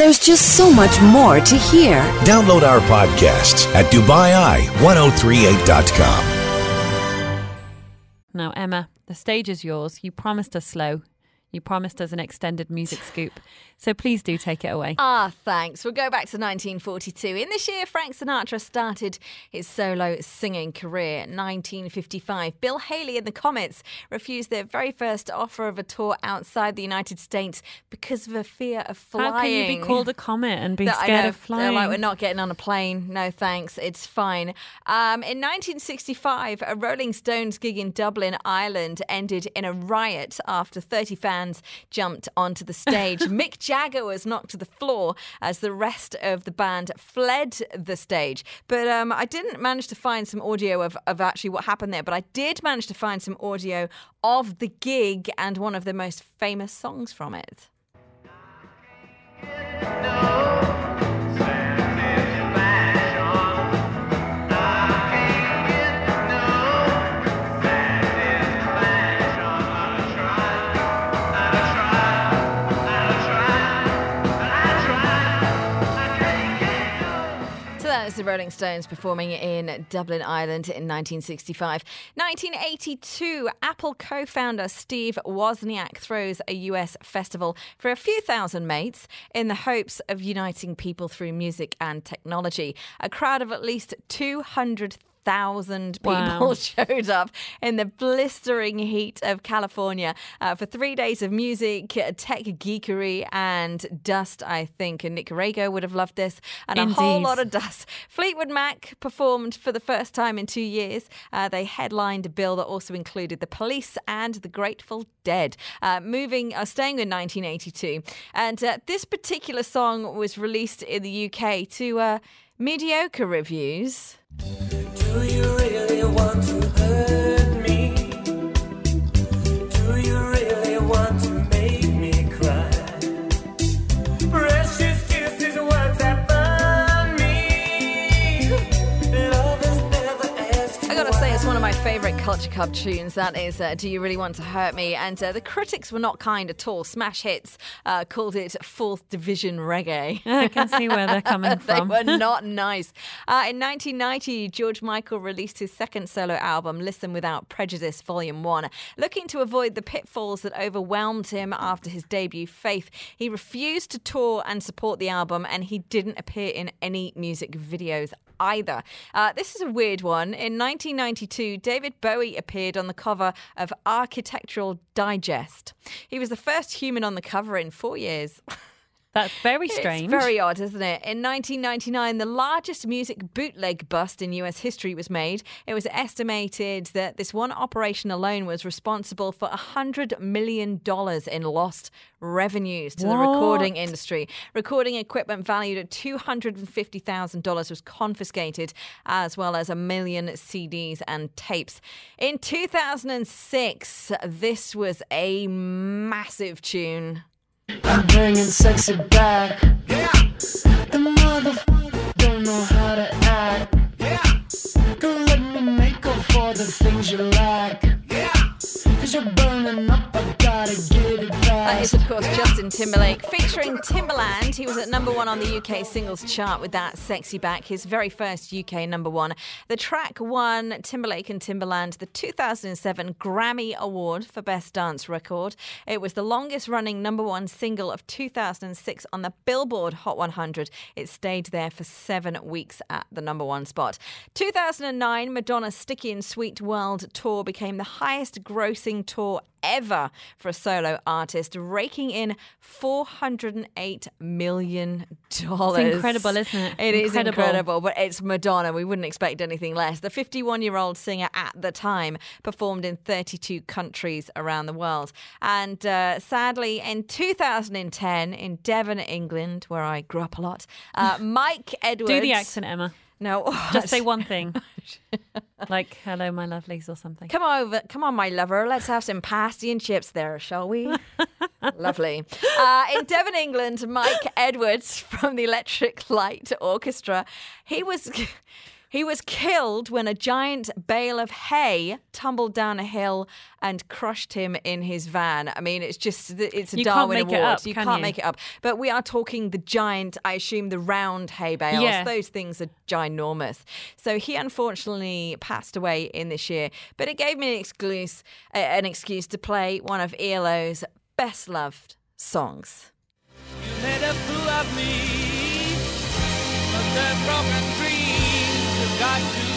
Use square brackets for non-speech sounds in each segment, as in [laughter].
There's just so much more to hear. Download our podcasts at Dubai1038.com. Now, Emma, the stage is yours. You promised us slow. You promised us an extended music scoop. So please do take it away. Ah, thanks. We'll go back to 1942. In this year, Frank Sinatra started his solo singing career. 1955, Bill Haley and the Comets refused their very first offer of a tour outside the United States because of a fear of flying. How can you be called a comet and be [laughs] That scared of flying? They're like, we're not getting on a plane. No, thanks. It's fine. Um, in 1965, a Rolling Stones gig in Dublin, Ireland, ended in a riot after 30 fans jumped onto the stage. [laughs] Mick Jagger was knocked to the floor as the rest of the band fled the stage. But um, I didn't manage to find some audio of, of actually what happened there. But I did manage to find some audio of the gig and one of the most famous songs from it. The Rolling Stones performing in Dublin, Ireland in 1965. 1982, Apple co founder Steve Wozniak throws a US festival for a few thousand mates in the hopes of uniting people through music and technology. A crowd of at least 200,000 people Wow. [laughs] showed up in the blistering heat of California uh, for three days of music, tech geekery, and dust, I think. And Nick Rego would have loved this, and a whole lot of dust. Fleetwood Mac performed for the first time in two years. Uh, they headlined a bill that also included the police and the Grateful Dead. Uh, moving, uh, staying in 1982. And uh, this particular song was released in the UK to uh, mediocre reviews. Do you really want to of my favourite Culture Club tunes. That is uh, Do You Really Want to Hurt Me? And uh, the critics were not kind at all. Smash Hits uh, called it fourth division reggae. [laughs] I can see where they're coming [laughs] from. they were [laughs] not nice. Uh, in 1990, George Michael released his second solo album, Listen Without Prejudice, Volume 1. Looking to avoid the pitfalls that overwhelmed him after his debut, Faith, he refused to tour and support the album, and he didn't appear in any music videos either. Uh, this is a weird one. In 1992, David Bowie appeared on the cover of Architectural Digest. He was the first human on the cover in four years. [laughs] That's very strange. It's very odd, isn't it? In 1999, the largest music bootleg bust in US history was made. It was estimated that this one operation alone was responsible for $100 million in lost revenues to the recording industry. Recording equipment valued at $250,000 was confiscated, as well as a million CDs and tapes. In 2006, this was a massive tune. I'm bringing sexy back. Yeah. The motherfucker don't know how to act. Yeah. Don't let me make up for the things you lack. Yeah. Cause you're burning up, That is, of course, Justin Timberlake featuring Timbaland. He was at number one on the UK singles chart with that Sexy Back, his very first UK number one. The track won Timberlake and Timbaland the 2007 Grammy Award for Best Dance Record. It was the longest running number one single of 2006 on the Billboard Hot 100. It stayed there for seven weeks at the number one spot. 2009, Madonna's Sticky and Sweet World tour became the highest grossing tour ever for a solo artist, raking in $408 million. It's incredible, isn't it? It is Incredible. incredible, but it's Madonna. We wouldn't expect anything less. The 51 year old singer at the time performed in 32 countries around the world. And uh, sadly, in 2010, in Devon, England, where I grew up a lot, uh, [laughs] Mike Edwards. Do the accent, Emma. No, [laughs] Just say one thing. [laughs] like, hello, my lovelies, or something. Come over, come on, my lover. Let's have some pasty and chips there, shall we? [laughs] Lovely. Uh, in Devon, England, Mike Edwards from the Electric Light Orchestra, he was. He was killed when a giant bale of hay tumbled down a hill and crushed him in his van. I mean, it's just it's a You can't Darwin make it Award. up, you can can't you? make it up. But we are talking the giant. I assume the round hay bales. Yeah. Those things are ginormous. So he unfortunately passed away in this year. But it gave me an excuse, uh, an excuse to play one of ELO's best loved songs. You made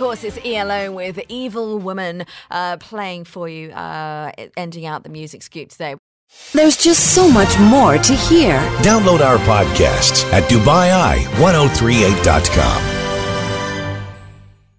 course, it's ELO with Evil Woman uh, playing for you, uh, ending out the music scoop today. There's just so much more to hear. Download our podcasts at Dubai1038.com.